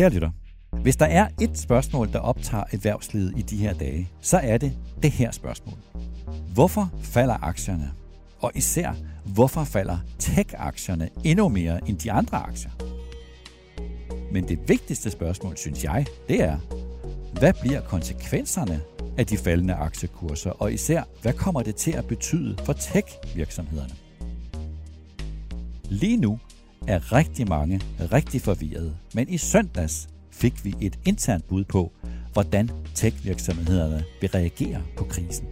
Kære lytter, hvis der er et spørgsmål, der optager erhvervslivet i de her dage, så er det det her spørgsmål. Hvorfor falder aktierne? Og især, hvorfor falder tech-aktierne endnu mere end de andre aktier? Men det vigtigste spørgsmål, synes jeg, det er, hvad bliver konsekvenserne af de faldende aktiekurser, og især, hvad kommer det til at betyde for tech-virksomhederne? Lige nu er rigtig mange rigtig forvirrede, men i søndags fik vi et internt bud på, hvordan tech-virksomhederne vil reagere på krisen.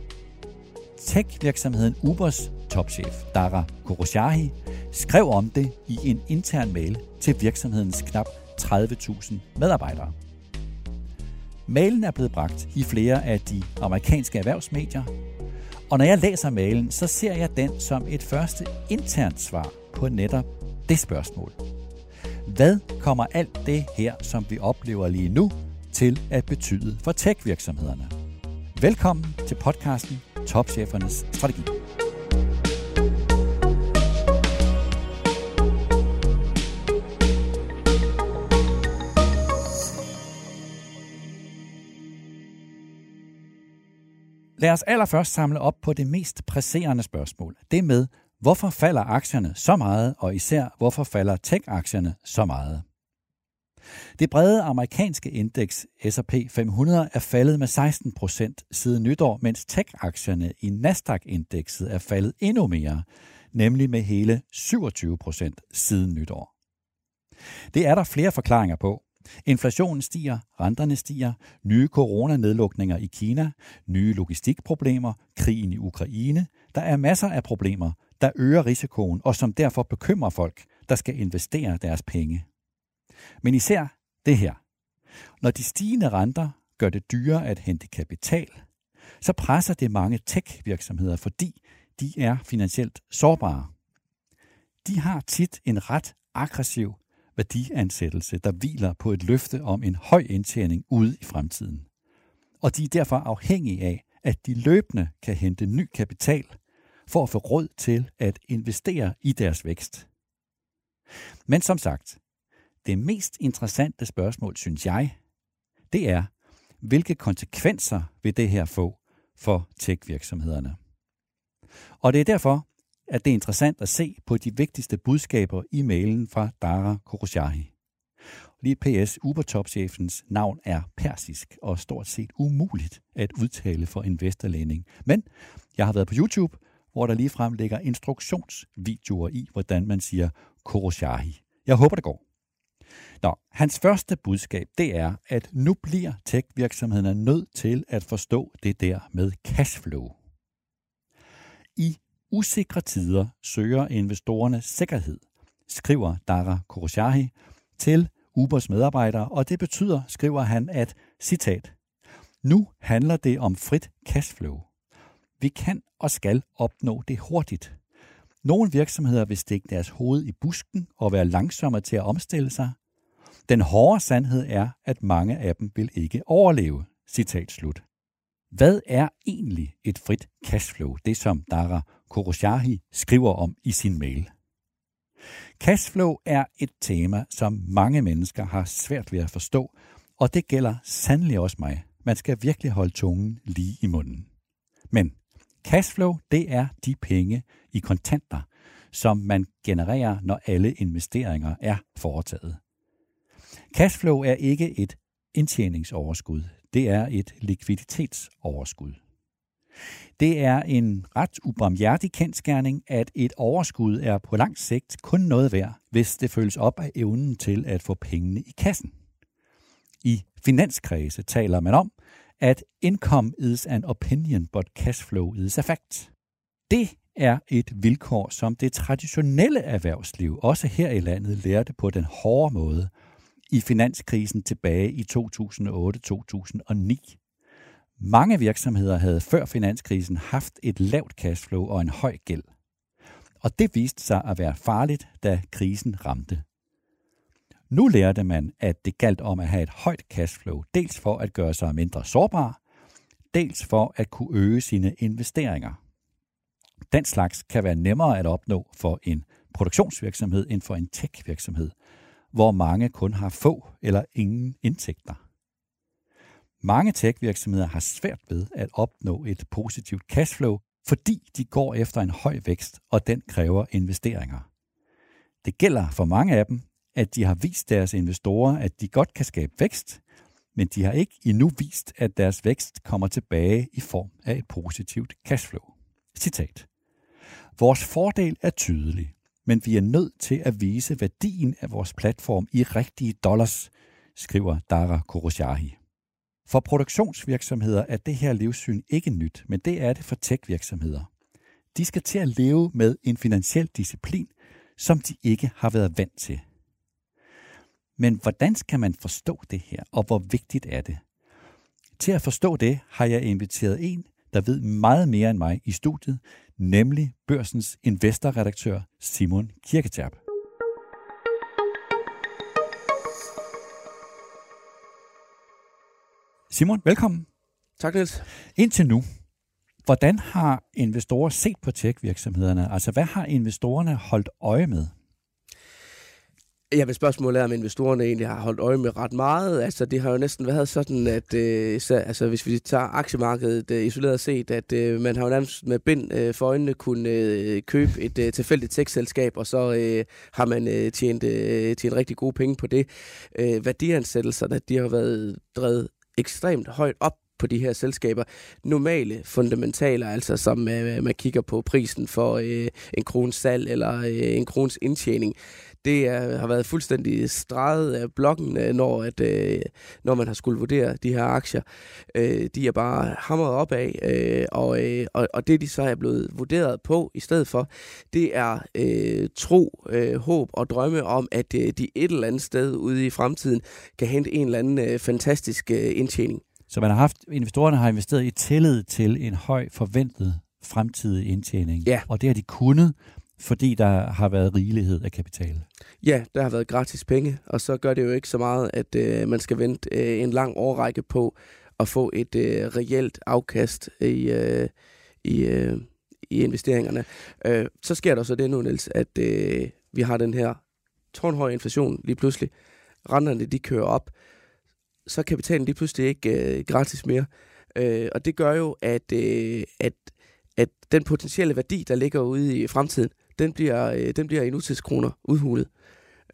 Tech-virksomheden Ubers topchef, Dara Khoroshahi, skrev om det i en intern mail til virksomhedens knap 30.000 medarbejdere. Mailen er blevet bragt i flere af de amerikanske erhvervsmedier, og når jeg læser mailen, så ser jeg den som et første internt svar på netop det spørgsmål. Hvad kommer alt det her, som vi oplever lige nu, til at betyde for tech-virksomhederne? Velkommen til podcasten Topchefernes Strategi. Lad os allerførst samle op på det mest presserende spørgsmål. Det med, hvorfor falder aktierne så meget, og især hvorfor falder tech-aktierne så meget? Det brede amerikanske indeks S&P 500 er faldet med 16 procent siden nytår, mens tech-aktierne i Nasdaq-indekset er faldet endnu mere, nemlig med hele 27 procent siden nytår. Det er der flere forklaringer på. Inflationen stiger, renterne stiger, nye coronanedlukninger i Kina, nye logistikproblemer, krigen i Ukraine. Der er masser af problemer, der øger risikoen og som derfor bekymrer folk, der skal investere deres penge. Men især det her. Når de stigende renter gør det dyrere at hente kapital, så presser det mange tech-virksomheder, fordi de er finansielt sårbare. De har tit en ret aggressiv værdiansættelse, der hviler på et løfte om en høj indtjening ude i fremtiden. Og de er derfor afhængige af, at de løbende kan hente ny kapital for at få råd til at investere i deres vækst. Men som sagt, det mest interessante spørgsmål, synes jeg, det er, hvilke konsekvenser vil det her få for tech-virksomhederne? Og det er derfor, at det er interessant at se på de vigtigste budskaber i mailen fra Dara Khoroshahi. Lige PS Uber-topchefens navn er persisk og stort set umuligt at udtale for en vesterlænding. Men jeg har været på YouTube, hvor der lige frem ligger instruktionsvideoer i, hvordan man siger Khoroshahi. Jeg håber, det går. Nå, hans første budskab, det er, at nu bliver tech-virksomhederne nødt til at forstå det der med cashflow. I usikre tider søger investorerne sikkerhed, skriver Dara Khoroshahi til Ubers medarbejdere, og det betyder, skriver han, at, citat, nu handler det om frit cashflow. Vi kan og skal opnå det hurtigt. Nogle virksomheder vil stikke deres hoved i busken og være langsommere til at omstille sig. Den hårde sandhed er, at mange af dem vil ikke overleve. Citat slut. Hvad er egentlig et frit cashflow, det som Dara Khoroshahi skriver om i sin mail? Cashflow er et tema, som mange mennesker har svært ved at forstå, og det gælder sandelig også mig. Man skal virkelig holde tungen lige i munden. Men cashflow, det er de penge i kontanter, som man genererer, når alle investeringer er foretaget. Cashflow er ikke et indtjeningsoverskud det er et likviditetsoverskud. Det er en ret ubarmhjertig kendskærning, at et overskud er på lang sigt kun noget værd, hvis det følges op af evnen til at få pengene i kassen. I finanskredse taler man om, at income is an opinion, but cash flow is a fact. Det er et vilkår, som det traditionelle erhvervsliv, også her i landet, lærte på den hårde måde – i finanskrisen tilbage i 2008-2009. Mange virksomheder havde før finanskrisen haft et lavt cashflow og en høj gæld. Og det viste sig at være farligt, da krisen ramte. Nu lærte man, at det galt om at have et højt cashflow, dels for at gøre sig mindre sårbar, dels for at kunne øge sine investeringer. Den slags kan være nemmere at opnå for en produktionsvirksomhed end for en tech-virksomhed, hvor mange kun har få eller ingen indtægter. Mange tech-virksomheder har svært ved at opnå et positivt cashflow, fordi de går efter en høj vækst, og den kræver investeringer. Det gælder for mange af dem, at de har vist deres investorer, at de godt kan skabe vækst, men de har ikke endnu vist, at deres vækst kommer tilbage i form af et positivt cashflow. Citat. Vores fordel er tydelig, men vi er nødt til at vise værdien af vores platform i rigtige dollars, skriver Dara Koroshahi. For produktionsvirksomheder er det her livssyn ikke nyt, men det er det for tech-virksomheder. De skal til at leve med en finansiel disciplin, som de ikke har været vant til. Men hvordan skal man forstå det her, og hvor vigtigt er det? Til at forstå det har jeg inviteret en, der ved meget mere end mig i studiet, nemlig børsens investorredaktør Simon Kirketerp. Simon, velkommen. Tak, Niels. Indtil nu, hvordan har investorer set på tech-virksomhederne? Altså, hvad har investorerne holdt øje med? Ja, hvis spørgsmålet er, om investorerne egentlig har holdt øje med ret meget. Altså, det har jo næsten været sådan, at øh, så, altså, hvis vi tager aktiemarkedet øh, isoleret set, at øh, man har jo nærmest med bind øh, for øjnene kunne øh, købe et øh, tilfældigt tech-selskab, og så øh, har man øh, tjent, øh, tjent rigtig gode penge på det. Øh, værdiansættelserne, de har været drevet ekstremt højt op på de her selskaber. Normale fundamentaler, altså som øh, man kigger på prisen for øh, en krons salg eller øh, en krons indtjening, det er, har været fuldstændig streget af blokken, øh, når, at, øh, når man har skulle vurdere de her aktier. Øh, de er bare hamret op af, øh, og, øh, og, og det de så er blevet vurderet på i stedet for, det er øh, tro, øh, håb og drømme om, at øh, de et eller andet sted ude i fremtiden kan hente en eller anden øh, fantastisk øh, indtjening. Så man har haft, investorerne har investeret i tillid til en høj forventet fremtidig indtjening. Ja. Og det har de kunnet, fordi der har været rigelighed af kapital. Ja, der har været gratis penge, og så gør det jo ikke så meget, at øh, man skal vente øh, en lang årrække på at få et øh, reelt afkast i, øh, i, øh, i investeringerne. Øh, så sker der så det nu, Niels, at øh, vi har den her tårnhøje inflation lige pludselig. Renterne, de kører op. Så er kapitalen lige pludselig ikke øh, gratis mere. Øh, og det gør jo, at, øh, at, at den potentielle værdi, der ligger ude i fremtiden, den bliver, øh, den bliver i nutidskroner udhulet.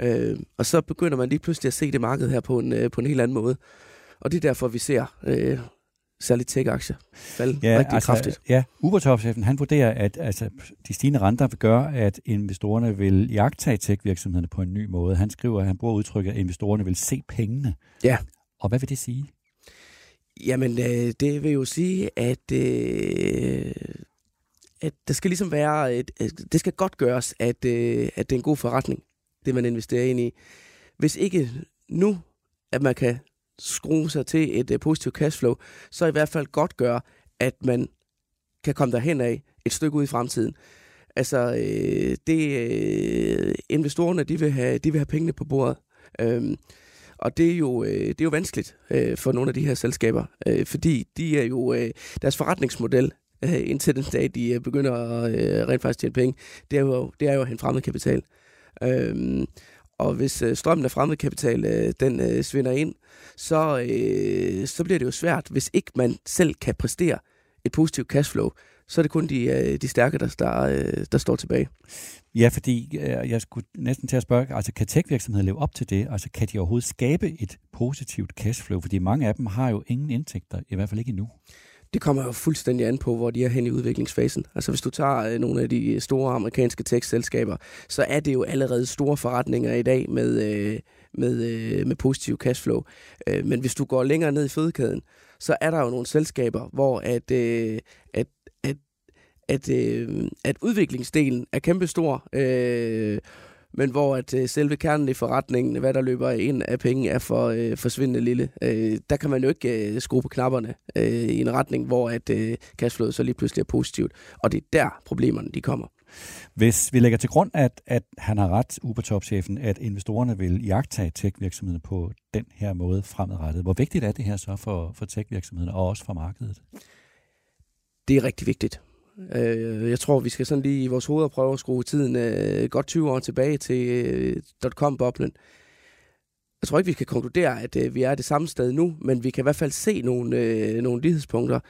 Øh, og så begynder man lige pludselig at se det marked her på en, øh, på en helt anden måde. Og det er derfor, vi ser øh, særligt tech-aktier falde ja, rigtig altså, kraftigt. Ja, Ubertop-chefen, han vurderer, at altså, de stigende renter vil gøre, at investorerne vil jagtage tech-virksomhederne på en ny måde. Han skriver, at han bruger udtrykket, at investorerne vil se pengene. Ja. Og hvad vil det sige? Jamen, øh, det vil jo sige, at øh, at der skal ligesom være, et, øh, det skal godt gøres, at, øh, at det er en god forretning, det man investerer ind i. Hvis ikke nu, at man kan skrue sig til et øh, positivt cashflow, så i hvert fald godt gøre, at man kan komme derhen af et stykke ud i fremtiden. Altså, øh, det, øh, investorerne, de vil, have, de vil have pengene på bordet. Øhm, og det er jo, øh, det er jo vanskeligt øh, for nogle af de her selskaber, øh, fordi de er jo, øh, deres forretningsmodel øh, indtil den dag, de øh, begynder at øh, rent faktisk tjene penge, det er jo, det er jo at hente fremmed kapital. Øhm, og hvis øh, strømmen af fremmed kapital, øh, den øh, svinder ind, så, øh, så bliver det jo svært, hvis ikke man selv kan præstere et positivt cashflow, så er det kun de, øh, de stærke, der, der, øh, der står tilbage. Ja, fordi øh, jeg skulle næsten til at spørge, altså kan tech-virksomheder leve op til det? Altså kan de overhovedet skabe et positivt cashflow? Fordi mange af dem har jo ingen indtægter, i hvert fald ikke endnu. Det kommer jo fuldstændig an på, hvor de er hen i udviklingsfasen. Altså hvis du tager øh, nogle af de øh, store amerikanske tekstselskaber, så er det jo allerede store forretninger i dag med, øh, med, øh, med positiv cashflow. Øh, men hvis du går længere ned i fødekæden, så er der jo nogle selskaber, hvor at, øh, at, at, at, at udviklingsdelen er kæmpestor, øh, men hvor at øh, selve kernen i forretningen, hvad der løber ind af penge, er for øh, forsvindende lille. Øh, der kan man jo ikke øh, skrue på knapperne øh, i en retning, hvor at øh, cashflowet så lige pludselig er positivt. Og det er der problemerne de kommer. Hvis vi lægger til grund, at, at han har ret, Ubertop-chefen, at investorerne vil jagtage tech-virksomheden på den her måde fremadrettet. Hvor vigtigt er det her så for, for tech-virksomheden og også for markedet? Det er rigtig vigtigt. Øh, jeg tror, vi skal sådan lige i vores hoveder prøve at skrue tiden øh, godt 20 år tilbage til øh, .com-boblen. jeg tror ikke, vi kan konkludere, at øh, vi er det samme sted nu, men vi kan i hvert fald se nogle, øh, nogle lighedspunkter.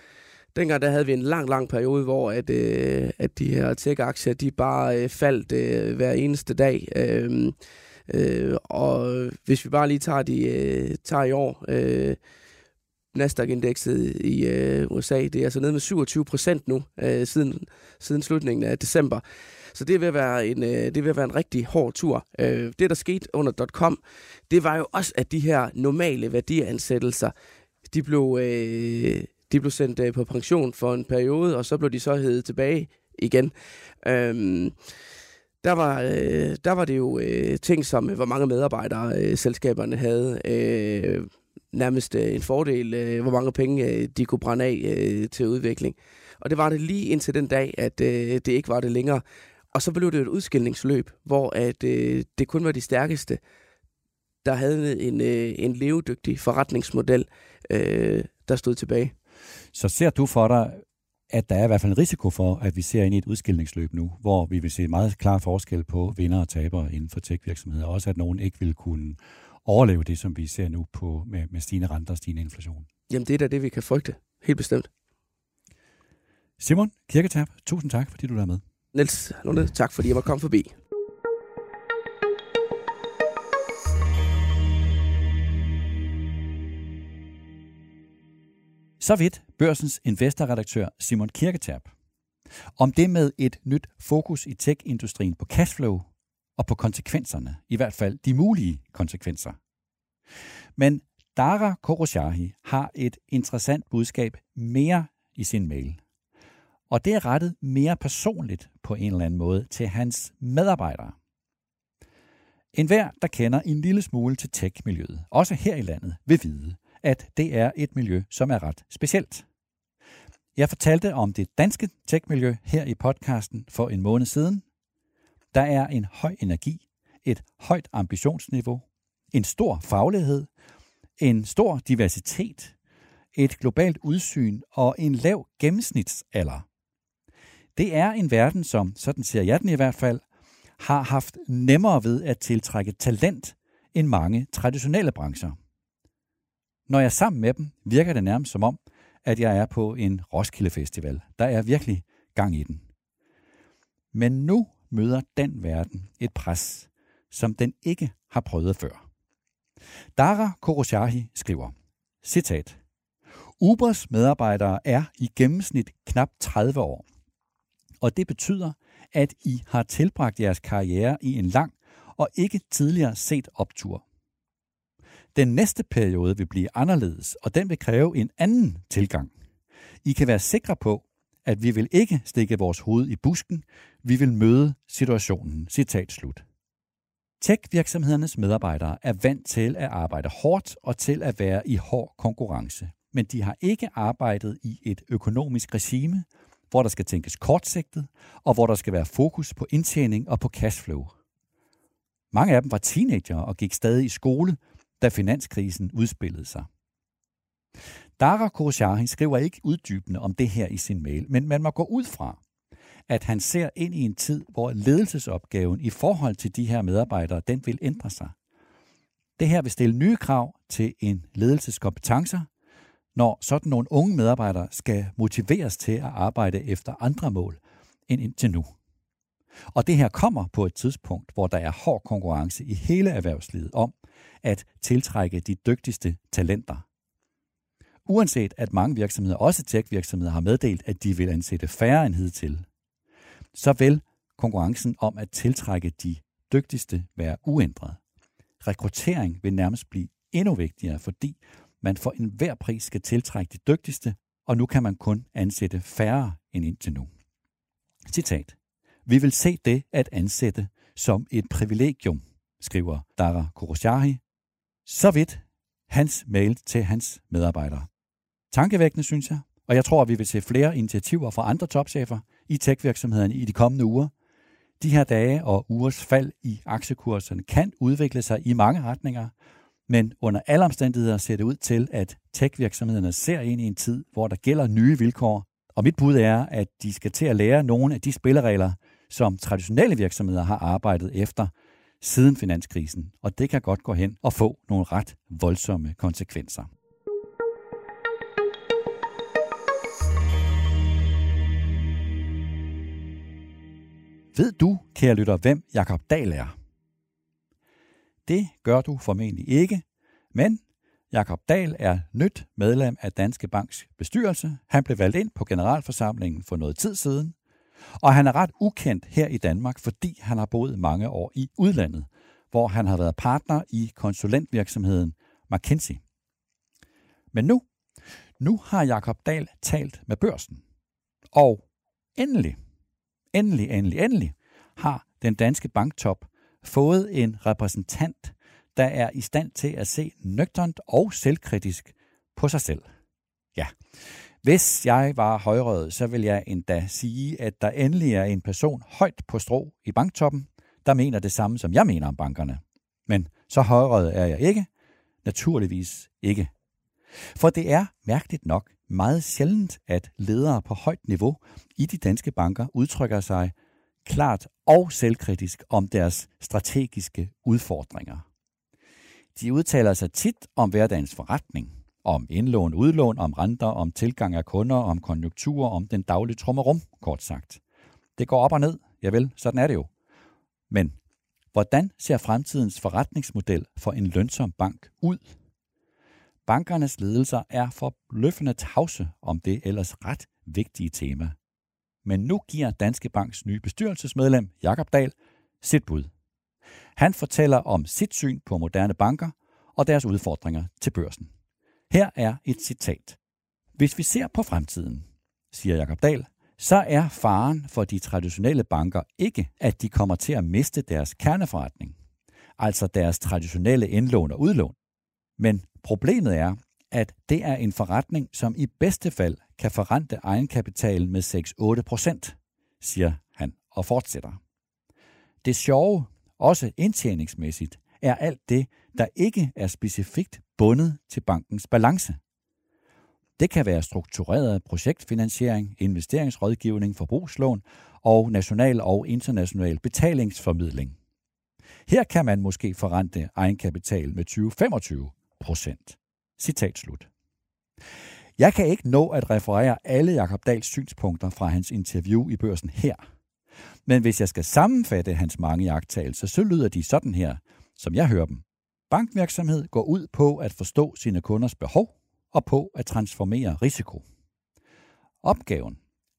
Dengang der havde vi en lang, lang periode, hvor at, øh, at de her tech-aktier, de bare øh, faldt øh, hver eneste dag. Øh, øh, og hvis vi bare lige tager, de, øh, tager i år, øh, Nasdaq-indekset i øh, USA, det er altså nede med 27 procent nu, øh, siden, siden slutningen af december. Så det vil være en, øh, det vil være en rigtig hård tur. Øh, det, der skete under .com, det var jo også, at de her normale værdiansættelser, de blev, øh, de blev sendt øh, på pension for en periode, og så blev de så hævet tilbage igen. Øh, der var, øh, der var det jo øh, ting som, øh, hvor mange medarbejdere øh, selskaberne havde. Øh, nærmest øh, en fordel, øh, hvor mange penge øh, de kunne brænde af øh, til udvikling. Og det var det lige indtil den dag, at øh, det ikke var det længere. Og så blev det et udskillingsløb, hvor at, øh, det kun var de stærkeste, der havde en, øh, en levedygtig forretningsmodel, øh, der stod tilbage. Så ser du for dig, at der er i hvert fald en risiko for, at vi ser ind i et udskillingsløb nu, hvor vi vil se meget klar forskel på vinder og tabere inden for tech-virksomheder, også at nogen ikke vil kunne overleve det, som vi ser nu på, med, med stigende renter og stigende inflation. Jamen det er da det, vi kan frygte. Helt bestemt. Simon Kirketab, tusind tak, fordi du er med. Niels Lunde, tak fordi jeg måtte komme forbi. Så vidt børsens investorredaktør Simon Kirketab. Om det med et nyt fokus i tech-industrien på cashflow og på konsekvenserne, i hvert fald de mulige konsekvenser. Men Dara Koroshahi har et interessant budskab mere i sin mail. Og det er rettet mere personligt på en eller anden måde til hans medarbejdere. En hver, der kender en lille smule til tech-miljøet, også her i landet, vil vide, at det er et miljø, som er ret specielt. Jeg fortalte om det danske tech-miljø her i podcasten for en måned siden. Der er en høj energi, et højt ambitionsniveau, en stor faglighed, en stor diversitet, et globalt udsyn og en lav gennemsnitsalder. Det er en verden, som, sådan ser jeg den i hvert fald, har haft nemmere ved at tiltrække talent end mange traditionelle brancher. Når jeg er sammen med dem, virker det nærmest som om, at jeg er på en Roskilde Festival. Der er virkelig gang i den. Men nu møder den verden et pres, som den ikke har prøvet før. Dara Koroshahi skriver, citat, Ubers medarbejdere er i gennemsnit knap 30 år, og det betyder, at I har tilbragt jeres karriere i en lang og ikke tidligere set optur. Den næste periode vil blive anderledes, og den vil kræve en anden tilgang. I kan være sikre på, at vi vil ikke stikke vores hoved i busken, vi vil møde situationen. Citat slut. Tech-virksomhedernes medarbejdere er vant til at arbejde hårdt og til at være i hård konkurrence. Men de har ikke arbejdet i et økonomisk regime, hvor der skal tænkes kortsigtet, og hvor der skal være fokus på indtjening og på cashflow. Mange af dem var teenager og gik stadig i skole, da finanskrisen udspillede sig. Dara Khoshahi skriver ikke uddybende om det her i sin mail, men man må gå ud fra, at han ser ind i en tid, hvor ledelsesopgaven i forhold til de her medarbejdere, den vil ændre sig. Det her vil stille nye krav til en ledelseskompetencer, når sådan nogle unge medarbejdere skal motiveres til at arbejde efter andre mål end indtil nu. Og det her kommer på et tidspunkt, hvor der er hård konkurrence i hele erhvervslivet om at tiltrække de dygtigste talenter. Uanset at mange virksomheder, også tech-virksomheder, har meddelt, at de vil ansætte færre end hidtil, så vil konkurrencen om at tiltrække de dygtigste være uændret. Rekruttering vil nærmest blive endnu vigtigere, fordi man for enhver pris skal tiltrække de dygtigste, og nu kan man kun ansætte færre end indtil nu. Citat. Vi vil se det at ansætte som et privilegium, skriver Dara Koroshahi. Så vidt hans mail til hans medarbejdere. Tankevækkende, synes jeg, og jeg tror, at vi vil se flere initiativer fra andre topchefer i tech-virksomhederne i de kommende uger. De her dage og ugers fald i aktiekurserne kan udvikle sig i mange retninger, men under alle omstændigheder ser det ud til, at tech-virksomhederne ser ind i en tid, hvor der gælder nye vilkår. Og mit bud er, at de skal til at lære nogle af de spilleregler, som traditionelle virksomheder har arbejdet efter siden finanskrisen, og det kan godt gå hen og få nogle ret voldsomme konsekvenser. Ved du, kære lytter, hvem Jakob Dahl er? Det gør du formentlig ikke, men Jakob Dahl er nyt medlem af Danske Banks bestyrelse. Han blev valgt ind på generalforsamlingen for noget tid siden, og han er ret ukendt her i Danmark, fordi han har boet mange år i udlandet, hvor han har været partner i konsulentvirksomheden McKinsey. Men nu, nu har Jakob Dahl talt med børsen. Og endelig, endelig, endelig, endelig har den danske banktop fået en repræsentant, der er i stand til at se nøgternt og selvkritisk på sig selv. Ja, hvis jeg var højrøget, så vil jeg endda sige, at der endelig er en person højt på strå i banktoppen, der mener det samme, som jeg mener om bankerne. Men så højrøget er jeg ikke. Naturligvis ikke. For det er mærkeligt nok meget sjældent, at ledere på højt niveau i de danske banker udtrykker sig klart og selvkritisk om deres strategiske udfordringer. De udtaler sig tit om hverdagens forretning, om indlån, udlån, om renter, om tilgang af kunder, om konjunkturer, om den daglige trummerum, kort sagt. Det går op og ned, ja vel, sådan er det jo. Men hvordan ser fremtidens forretningsmodel for en lønsom bank ud? Bankernes ledelser er forbløffende tavse om det ellers ret vigtige tema. Men nu giver Danske Banks nye bestyrelsesmedlem, Jakob Dahl, sit bud. Han fortæller om sit syn på moderne banker og deres udfordringer til børsen. Her er et citat. Hvis vi ser på fremtiden, siger Jakob Dahl, så er faren for de traditionelle banker ikke, at de kommer til at miste deres kerneforretning, altså deres traditionelle indlån og udlån. Men problemet er, at det er en forretning, som i bedste fald kan forrente egenkapitalen med 6-8 procent, siger han og fortsætter. Det sjove, også indtjeningsmæssigt, er alt det, der ikke er specifikt bundet til bankens balance. Det kan være struktureret projektfinansiering, investeringsrådgivning, forbrugslån og national og international betalingsformidling. Her kan man måske forrente egenkapital med 20-25 procent. Citat slut. Jeg kan ikke nå at referere alle Jakob Dals synspunkter fra hans interview i børsen her. Men hvis jeg skal sammenfatte hans mange jagttagelser, så lyder de sådan her, som jeg hører dem. Bankvirksomhed går ud på at forstå sine kunders behov og på at transformere risiko. Opgaven,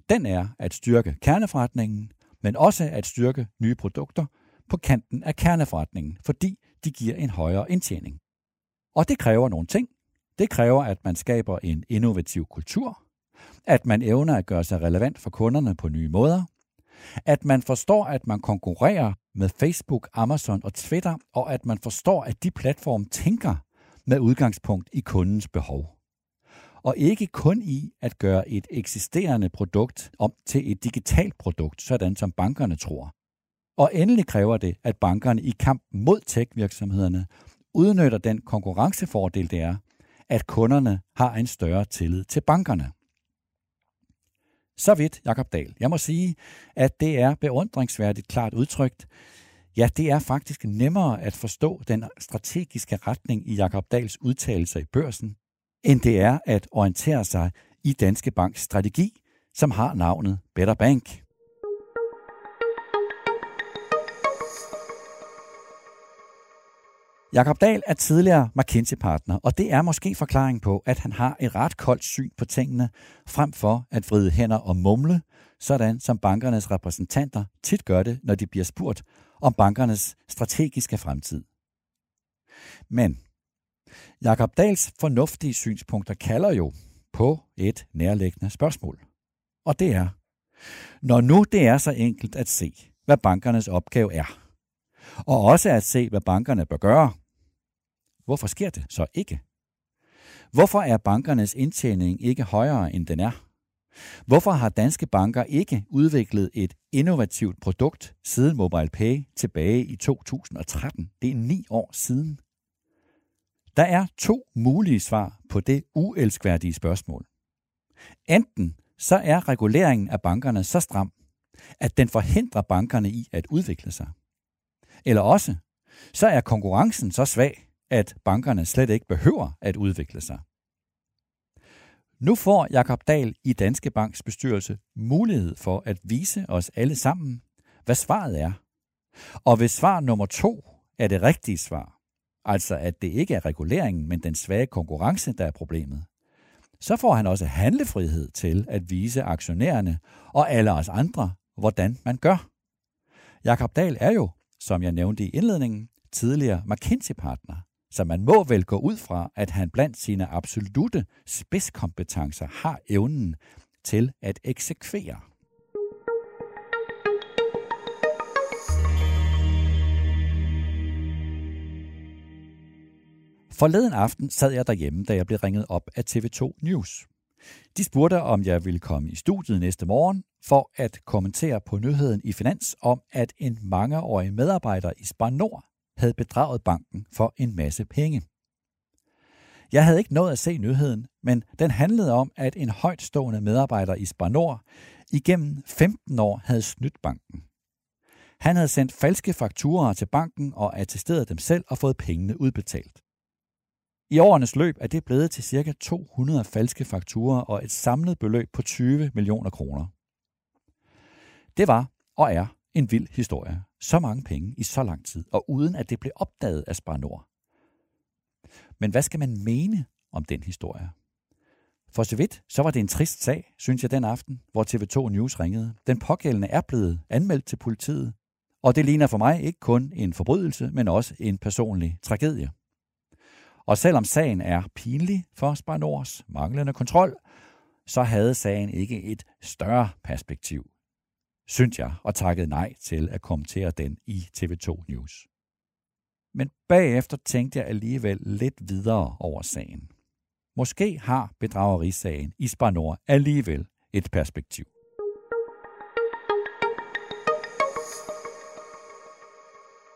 den er at styrke kerneforretningen, men også at styrke nye produkter på kanten af kerneforretningen, fordi de giver en højere indtjening. Og det kræver nogle ting. Det kræver, at man skaber en innovativ kultur, at man evner at gøre sig relevant for kunderne på nye måder, at man forstår, at man konkurrerer med Facebook, Amazon og Twitter, og at man forstår, at de platforme tænker med udgangspunkt i kundens behov. Og ikke kun i at gøre et eksisterende produkt om til et digitalt produkt, sådan som bankerne tror. Og endelig kræver det, at bankerne i kamp mod tech-virksomhederne udnytter den konkurrencefordel, det er, at kunderne har en større tillid til bankerne. Så vidt Jakob Dahl. Jeg må sige, at det er beundringsværdigt klart udtrykt. Ja, det er faktisk nemmere at forstå den strategiske retning i Jakob Dahls udtalelser i børsen, end det er at orientere sig i Danske Banks strategi, som har navnet Better Bank. Jakob Dahl er tidligere McKinsey-partner, og det er måske forklaring på, at han har et ret koldt syn på tingene, frem for at vride hænder og mumle, sådan som bankernes repræsentanter tit gør det, når de bliver spurgt om bankernes strategiske fremtid. Men Jakob Dahls fornuftige synspunkter kalder jo på et nærliggende spørgsmål. Og det er, når nu det er så enkelt at se, hvad bankernes opgave er, og også at se, hvad bankerne bør gøre, Hvorfor sker det så ikke? Hvorfor er bankernes indtjening ikke højere, end den er? Hvorfor har danske banker ikke udviklet et innovativt produkt siden MobilePay tilbage i 2013? Det er ni år siden. Der er to mulige svar på det uelskværdige spørgsmål. Enten så er reguleringen af bankerne så stram, at den forhindrer bankerne i at udvikle sig. Eller også så er konkurrencen så svag, at bankerne slet ikke behøver at udvikle sig. Nu får Jakob Dahl i Danske Banks bestyrelse mulighed for at vise os alle sammen, hvad svaret er. Og hvis svar nummer to er det rigtige svar, altså at det ikke er reguleringen, men den svage konkurrence, der er problemet, så får han også handlefrihed til at vise aktionærerne og alle os andre, hvordan man gør. Jakob Dahl er jo, som jeg nævnte i indledningen, tidligere McKinsey-partner, så man må vel gå ud fra, at han blandt sine absolute spidskompetencer har evnen til at eksekvere. Forleden aften sad jeg derhjemme, da jeg blev ringet op af TV2 News. De spurgte, om jeg ville komme i studiet næste morgen for at kommentere på nyheden i Finans om, at en mangeårig medarbejder i Spar Nord havde bedraget banken for en masse penge. Jeg havde ikke nået at se nyheden, men den handlede om, at en højtstående medarbejder i Spar Nord igennem 15 år havde snydt banken. Han havde sendt falske fakturer til banken og attesteret dem selv og fået pengene udbetalt. I årenes løb er det blevet til ca. 200 falske fakturer og et samlet beløb på 20 millioner kroner. Det var og er en vild historie. Så mange penge i så lang tid, og uden at det blev opdaget af Spar Nord. Men hvad skal man mene om den historie? For så vidt, så var det en trist sag, synes jeg den aften, hvor TV2 News ringede. Den pågældende er blevet anmeldt til politiet, og det ligner for mig ikke kun en forbrydelse, men også en personlig tragedie. Og selvom sagen er pinlig for Spar Nords manglende kontrol, så havde sagen ikke et større perspektiv synes jeg, og takkede nej til at kommentere den i TV2 News. Men bagefter tænkte jeg alligevel lidt videre over sagen. Måske har bedragerisagen i Spanor alligevel et perspektiv.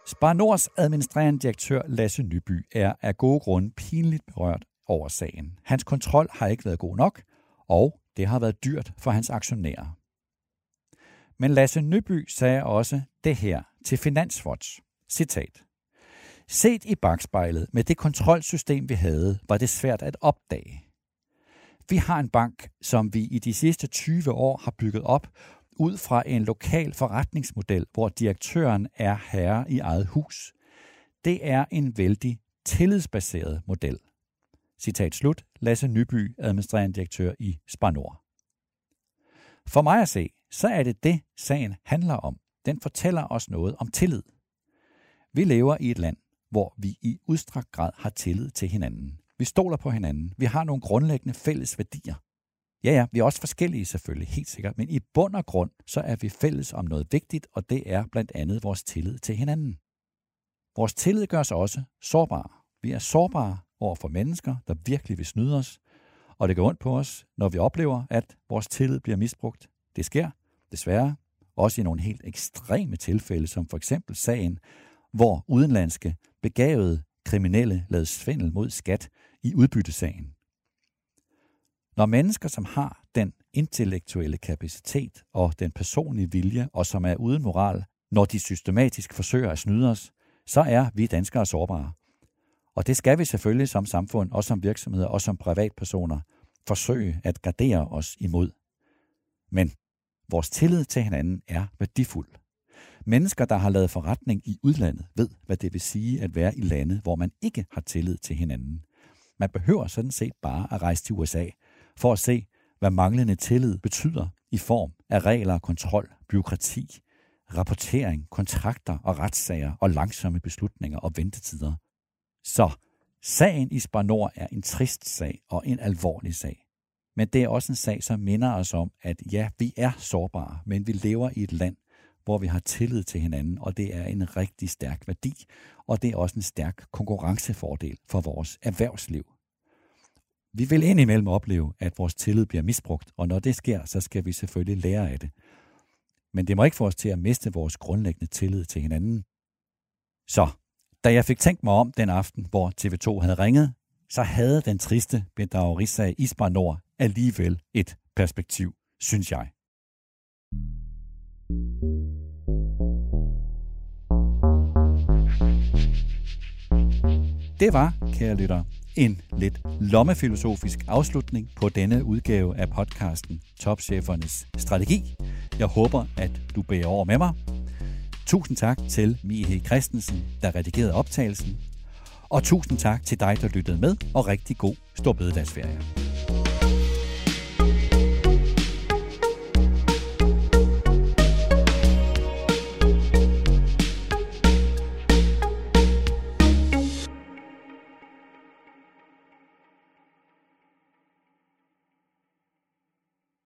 Spanors administrerende direktør Lasse Nyby er af gode grunde pinligt berørt over sagen. Hans kontrol har ikke været god nok, og det har været dyrt for hans aktionærer. Men Lasse Nyby sagde også det her til Finanswatch. Citat. Set i bagspejlet med det kontrolsystem, vi havde, var det svært at opdage. Vi har en bank, som vi i de sidste 20 år har bygget op ud fra en lokal forretningsmodel, hvor direktøren er herre i eget hus. Det er en vældig tillidsbaseret model. Citat slut. Lasse Nyby, administrerende direktør i Spanor. For mig at se, så er det det, sagen handler om. Den fortæller os noget om tillid. Vi lever i et land, hvor vi i udstrakt grad har tillid til hinanden. Vi stoler på hinanden. Vi har nogle grundlæggende fælles værdier. Ja, ja, vi er også forskellige selvfølgelig, helt sikkert, men i bund og grund, så er vi fælles om noget vigtigt, og det er blandt andet vores tillid til hinanden. Vores tillid gør os også sårbare. Vi er sårbare over for mennesker, der virkelig vil snyde os, og det går ondt på os, når vi oplever, at vores tillid bliver misbrugt. Det sker, desværre, også i nogle helt ekstreme tilfælde, som for eksempel sagen, hvor udenlandske begavede kriminelle lavede svindel mod skat i udbyttesagen. Når mennesker, som har den intellektuelle kapacitet og den personlige vilje, og som er uden moral, når de systematisk forsøger at snyde os, så er vi danskere sårbare. Og det skal vi selvfølgelig som samfund, og som virksomheder, og som privatpersoner forsøge at gardere os imod. Men vores tillid til hinanden er værdifuld. Mennesker, der har lavet forretning i udlandet, ved, hvad det vil sige at være i lande, hvor man ikke har tillid til hinanden. Man behøver sådan set bare at rejse til USA for at se, hvad manglende tillid betyder i form af regler, kontrol, byråkrati, rapportering, kontrakter og retssager og langsomme beslutninger og ventetider. Så sagen i Spanor er en trist sag og en alvorlig sag. Men det er også en sag, som minder os om, at ja, vi er sårbare, men vi lever i et land, hvor vi har tillid til hinanden, og det er en rigtig stærk værdi, og det er også en stærk konkurrencefordel for vores erhvervsliv. Vi vil indimellem opleve, at vores tillid bliver misbrugt, og når det sker, så skal vi selvfølgelig lære af det. Men det må ikke få os til at miste vores grundlæggende tillid til hinanden. Så, da jeg fik tænkt mig om den aften, hvor TV2 havde ringet, så havde den triste bedragerisag Isbar Nord alligevel et perspektiv, synes jeg. Det var, kære lytter, en lidt lommefilosofisk afslutning på denne udgave af podcasten Topchefernes Strategi. Jeg håber, at du bærer over med mig. Tusind tak til Mihe Christensen, der redigerede optagelsen. Og tusind tak til dig, der lyttede med, og rigtig god storbededagsferie.